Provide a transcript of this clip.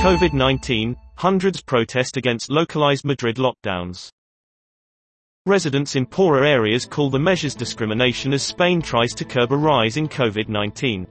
COVID-19, hundreds protest against localized Madrid lockdowns. Residents in poorer areas call the measures discrimination as Spain tries to curb a rise in COVID-19.